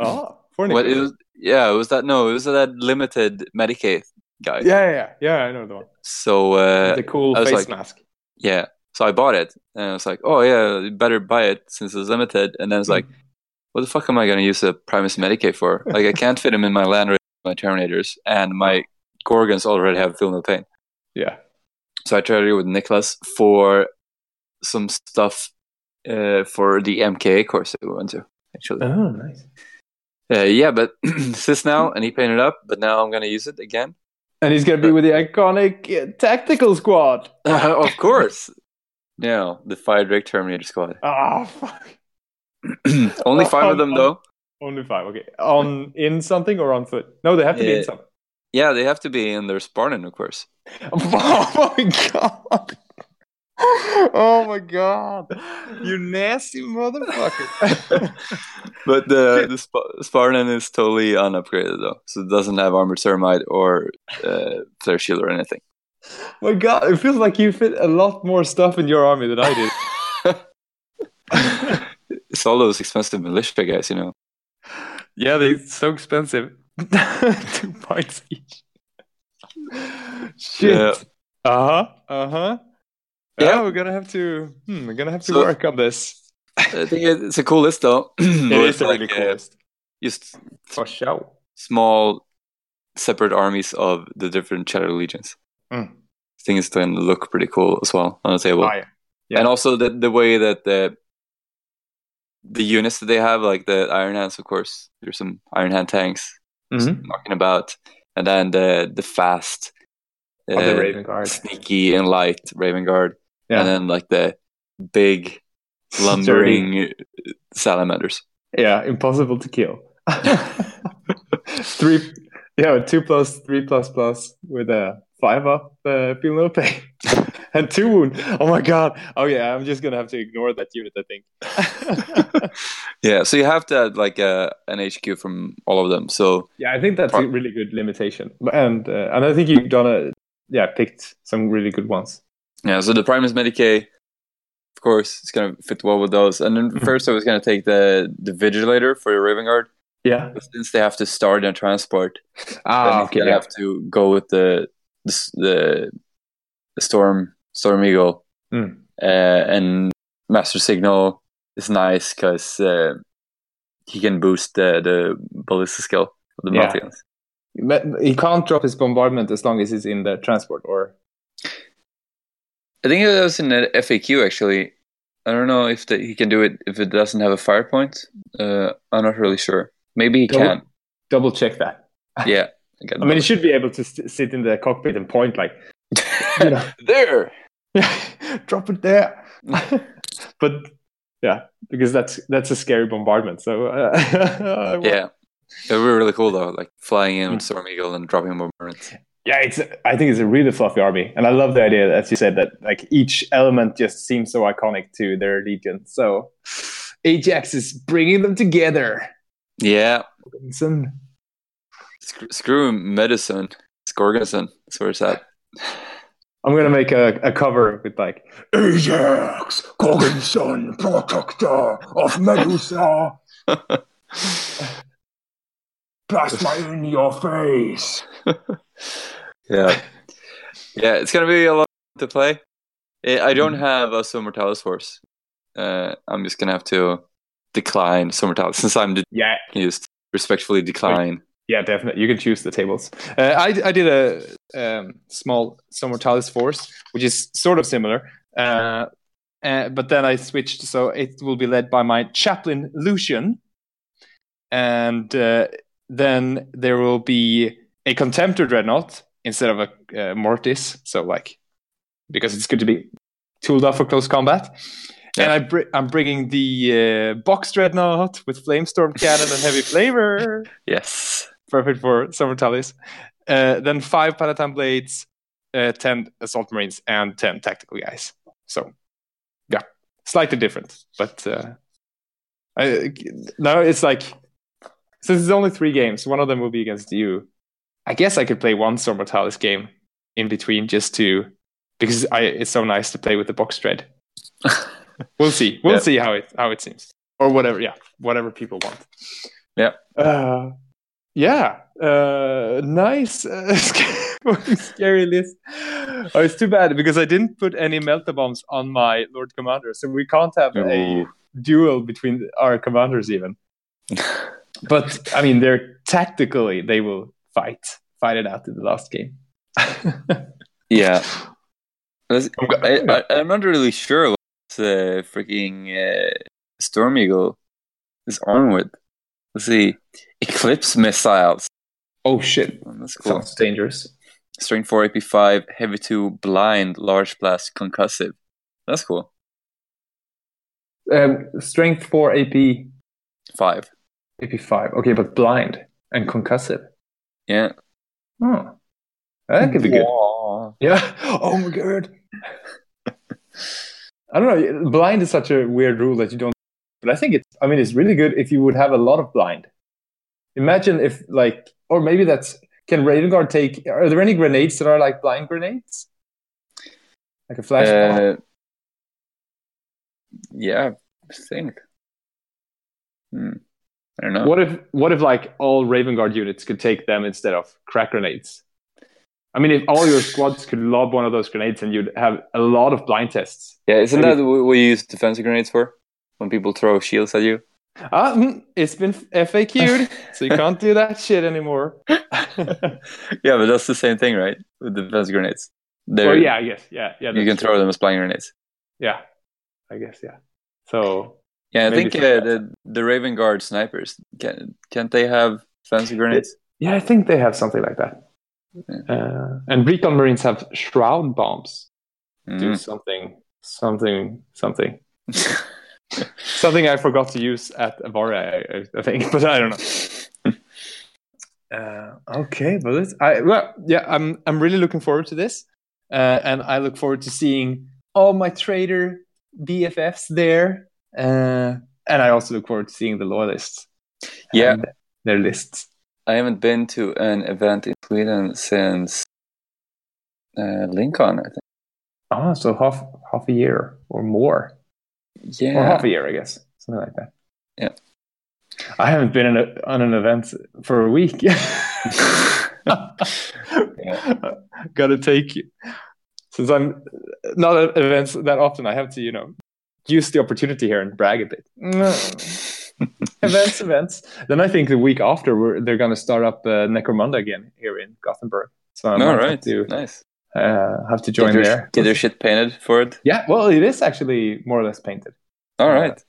oh, for What is? Yeah, it was that. No, it was that limited Medicae guy. Yeah, yeah, yeah, yeah. I know the one. So uh, the cool face like- mask. yeah, so I bought it, and I was like, oh yeah, better buy it since it's limited. And then it's like, what the fuck am I gonna use a Primus Medicae for? Like, I can't fit him in my Land my Terminators, and my Gorgons already have Feel No Pain. Yeah. So I traded it with Nicholas for some stuff uh, for the MKA course that we went to. Actually, Oh, nice. Uh, yeah, but this now, and he painted up, but now I'm gonna use it again. And he's gonna be with the iconic uh, tactical squad. of course. Yeah, the Fire Drake Terminator Squad. Ah, fuck. Only five of them, though. Only five. Okay. On in something or on foot? No, they have to be in something. Yeah, they have to be in their Spartan, of course. Oh my god. Oh my god. You nasty motherfucker. But the the Sp- Spartan is totally unupgraded, though, so it doesn't have armored ceramite or uh, flare shield or anything. my god, it feels like you fit a lot more stuff in your army than I did. it's all those expensive militia guys, you know. yeah, they're so expensive. Two points each. Shit. Yeah. Uh huh. Uh huh. Yeah. Yeah, we're gonna have to. Hmm, we're gonna have to So- work on this. I think it's a cool list, though. it is a really like, cool uh, list. Just For sure. small, separate armies of the different Shattered Legions. Mm. I think it's going to look pretty cool as well on the table. Oh, yeah. Yeah. And also the the way that the the units that they have, like the Iron Hands, of course. There's some Iron Hand tanks Mhm. knocking about, and then the the fast, Oh, the uh, Raven Guard. sneaky and light Raven Guard, Yeah. and then like the big lumbering salamanders. Yeah, impossible to kill. three, yeah, two plus, three plus plus with a five up, uh, feel and two wound. Oh my god! Oh yeah, I'm just gonna have to ignore that unit. I think. Yeah, so you have to add like a an HQ from all of them. So yeah, I think that's a really good limitation, and uh, and I think you've done a yeah picked some really good ones. Yeah, so the Primus Medicae, of course, it's gonna fit well with those. And then Mhm. first, I was gonna take the the Vigilator for your Raven Guard. Yeah. But since they have to start and transport, Ah, okay. kinda Yeah. have to go with the the the, the Storm Storm Eagle, Mm. uh, and Master Signal is nice because uh, he can boost the the ballistic skill of the Yeah. He can't drop his bombardment as long as he's in the transport, or I think it was in the FAQ actually. I don't know if the, he can do it if it doesn't have a fire point. Uh, I'm not really sure. Maybe he Double- can. double check that. Yeah. I, I mean, he should be able to st- sit in the cockpit and point like, you know, there. drop it there. but yeah, because that's that's a scary bombardment. So uh, Yeah. It would be really cool though, like flying in with Mm. Storm Eagle and dropping bombardments. Yeah, it's. I think it's a really fluffy army, and I love the idea, as you said, that like each element just seems so iconic to their legion. So Ajax is bringing them together. Yeah. Some Sc- screw medicine. Scorgensen. That's where it's at. I'm gonna make a, a cover with like Ajax, Gorgonson, protector of Medusa. Plasma in your face. Yeah. yeah, it's gonna be a lot to play. I don't Mhm. have a Zone Mortalis horse. Uh, I'm just gonna have to decline Zone Mortalis since I'm yeah, used respectfully decline. Yeah, definitely. You can choose the tables. Uh, I I did a um, small Zone Mortalis force, which is sort of similar. Uh, uh, but then I switched, so it will be led by my chaplain Lucian, and uh, then there will be a Contemptor Dreadnought instead of a uh, Mortis. So like, because it's good to be tooled up for close combat. And Yeah. I br- I'm bringing the uh, box dreadnought with flamestorm cannon and heavy flamer Yes. perfect for Zone Mortalis. Uh, then five Palatine blades, uh, ten assault marines, and ten tactical guys. So, yeah, slightly different, but uh, I, now it's like since it's only three games, one of them will be against you. I guess I could play one Zone Mortalis game in between just to because I it's so nice to play with the box dread. we'll see. We'll Yeah. see how it how it seems or whatever. Yeah, whatever people want. Yeah. Uh, yeah. Uh, nice. Uh, scary list. Oh, it's too bad because I didn't put any melta bombs on my Lord Commander, so we can't have a duel between our commanders even. But I mean, they're tactically they will fight fight it out in the last game. Yeah. I, I, I'm not really sure what the freaking uh, Storm Eagle is with. Let's see. Eclipse missiles. oh shit! Oh, That's cool. Sounds dangerous. Strength 4, AP 5, Heavy 2, Blind, Large Blast, Concussive. That's cool. Um, strength four, AP 5. AP five. Okay, but blind and concussive. Yeah. Oh, that could be good. Yeah. Oh my god. I don't know. Blind is such a weird rule that you don't. But I think it's. I mean, it's really good if you would have a lot of blind. Imagine if like, or maybe that's. Can Raven Guard take? Are there any grenades that are like blind grenades? Like a flash. Uh, yeah, I think. Hmm. I don't know. What if what if like all Raven Guard units could take them instead of crack grenades? I mean, if all your squads could lob one of those grenades, and you'd have a lot of blind tests. Yeah, isn't Maybe- that what we use defensive grenades for? When people throw shields at you? Ah, mm, it's been FAQ'd, so you can't do that shit anymore. Yeah, but that's the same thing, right? With defensive grenades. They're, Well, yeah, I guess, yeah, yeah. you can that's throw them as blind grenades. Yeah, I guess, yeah. So Yeah, I Maybe think uh, the the Raven Guard snipers can can't they have fancy grenades? Yeah, I think they have something like that. Uh, and Recon Marines have shroud bombs. Do Mm. something, something, something, something I forgot to use at Avaria, I, I think, but I don't know. Uh, okay, but it's, I well, yeah, I'm I'm really looking forward to this, uh, and I look forward to seeing all my trader BFFs there, uh, and I also look forward to seeing the loyalists. Yeah. their lists. I haven't been to an event in Sweden since uh, LinCon. I think. Ah, so half half a year or more, or Yeah, half a year, I guess, something like that. Yeah. I haven't been in a, on an event for a week. Gotta take since I'm not at events that often. I have to, you know, use the opportunity here and brag a bit. events, events. Then I think the week after we're, they're gonna start up uh, Necromunda again here in Gothenburg. So I All right, to nice. uh, have to join get, your, there. get your shit painted for it. Yeah, well, it is actually more or less painted. All right. Uh.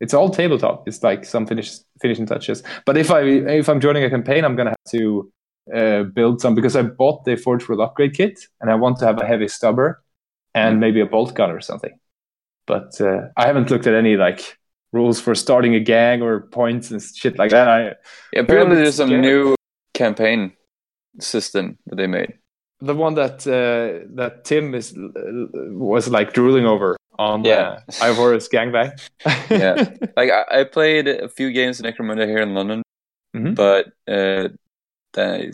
It's all tabletop. It's like some finish, finishing touches. But if I if I'm joining a campaign, I'm gonna have to uh, build some because I bought the Forge World upgrade kit and I want to have a heavy stubber and Mm. maybe a bolt gun or something. But uh, I haven't looked at any like rules for starting a gang or points and shit like that. I Yeah, apparently, there's some scared. new campaign system that they made. the one that uh, that Tim is was like drooling over on Yeah. uh, Ivor's gangbang. Yeah. Like I, I played a few games in Necromunda here in London, Mhm. but uh, then I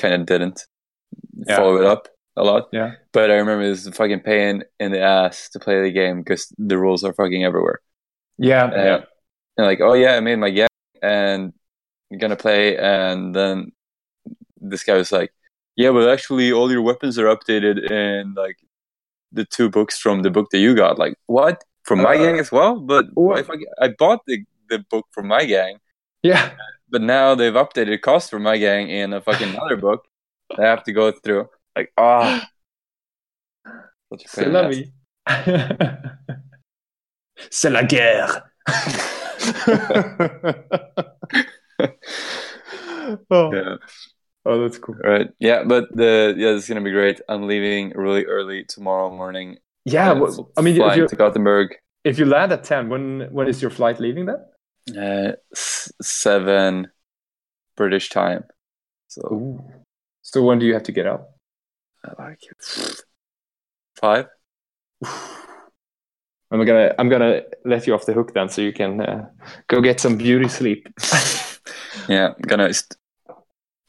kind of didn't Yeah. follow it up a lot. Yeah. But I remember it was a fucking pain in the ass to play the game because the rules are fucking everywhere. yeah, Uh, yeah. And like, oh yeah, I made my gang and I'm gonna play, and then this guy was like, yeah, but actually all your weapons are updated in like the two books from the book that you got. Like, what? From my Uh, gang as well? But what? if I, I bought the, the book from my gang, yeah. but now they've updated cost for my gang in a fucking other book. that I have to go through. Like, ah, such a C'est la vie. C'est la guerre. oh, Yeah. oh, that's cool. Right. Yeah, but the yeah, this is gonna be great. I'm leaving really early tomorrow morning. Yeah, well, I mean, if flying you to Gothenburg. if you land at ten, when when is your flight leaving? Then? Uh, s- seven British time. So Ooh. So when do you have to get up? I like five. I'm gonna I'm gonna let you off the hook then, so you can uh, go get some beauty sleep. Yeah, gonna st-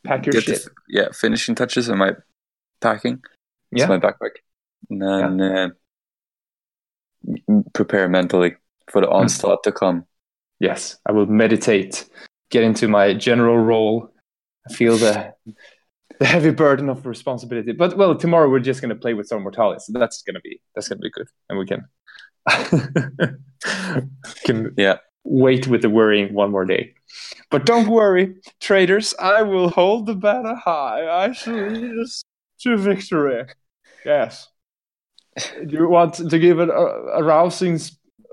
Pack your shit. the, yeah finishing touches on my packing. Yeah. My backpack, and then uh, prepare mentally for the Hmm. onslaught to come. Yes, I will meditate, get into my general role, feel the the heavy burden of responsibility. But well, tomorrow we're just gonna play with Zone Mortalis, so that's gonna be that's gonna be good, and we can can Yeah. wait with the worrying one more day. But don't worry, traders, I will hold the banner high. I shall lead us to victory. Yes. Do you want to give an, a, a rousing,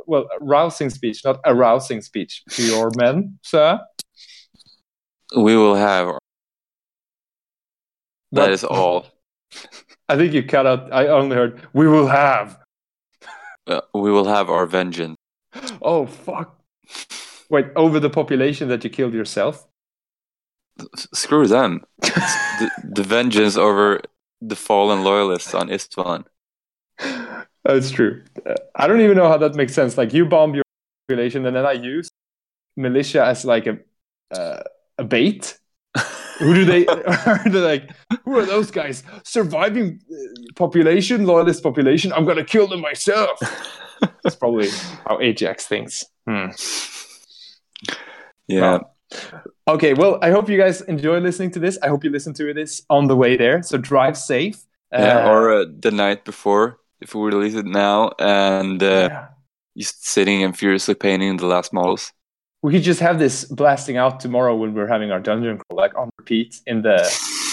well, rousing speech, not a rousing speech to your men, sir? We will have. That is all. I think you cut out. I only heard, we will have. Uh, we will have our vengeance. Oh, fuck. Wait, over the population that you killed yourself? S- Screw them. the, the vengeance over the fallen loyalists on Isstvan. That's true. Uh, I don't even know how that makes sense. Like, you bomb your population, and then I use militia as like a uh, a bait. Who do they? are they like? Who are those guys? Surviving uh, population, loyalist population. I'm gonna kill them myself. That's probably how Ajax thinks. Hmm. Yeah. Okay, well, I hope you guys enjoy listening to this. I hope you listen to this on the way there. So drive safe. yeah. Uh, Or uh, the night before, if we release it now, and uh, yeah. just sitting and furiously painting the last models. We could just have this blasting out tomorrow when we're having our dungeon crawl, like on repeat in the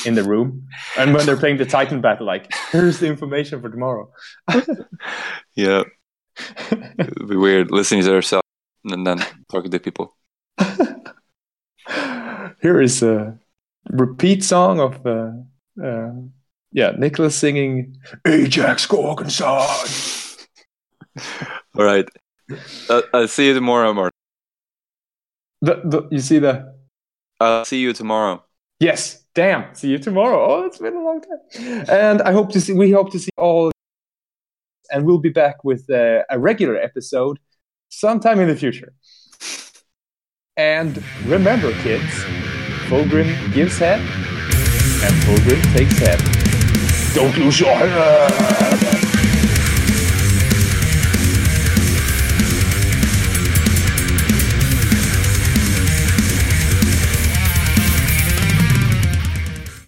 in the room, and when they're playing the Titan battle, like here's the information for tomorrow. Yeah. It would be weird listening to ourselves and then talking to people. Here is a repeat song of uh, uh, yeah Nicholas singing Ajax Gorgonson. All right. Uh, I'll see you tomorrow, Martin. The, the, you see the I'll see you tomorrow. yes, damn. See you tomorrow. Oh, it's been a long time. And I hope to see. We hope to see all. And we'll be back with uh, a regular episode sometime in the future. And remember, kids, Fulgrim gives head, and Fulgrim takes head. Don't lose your head.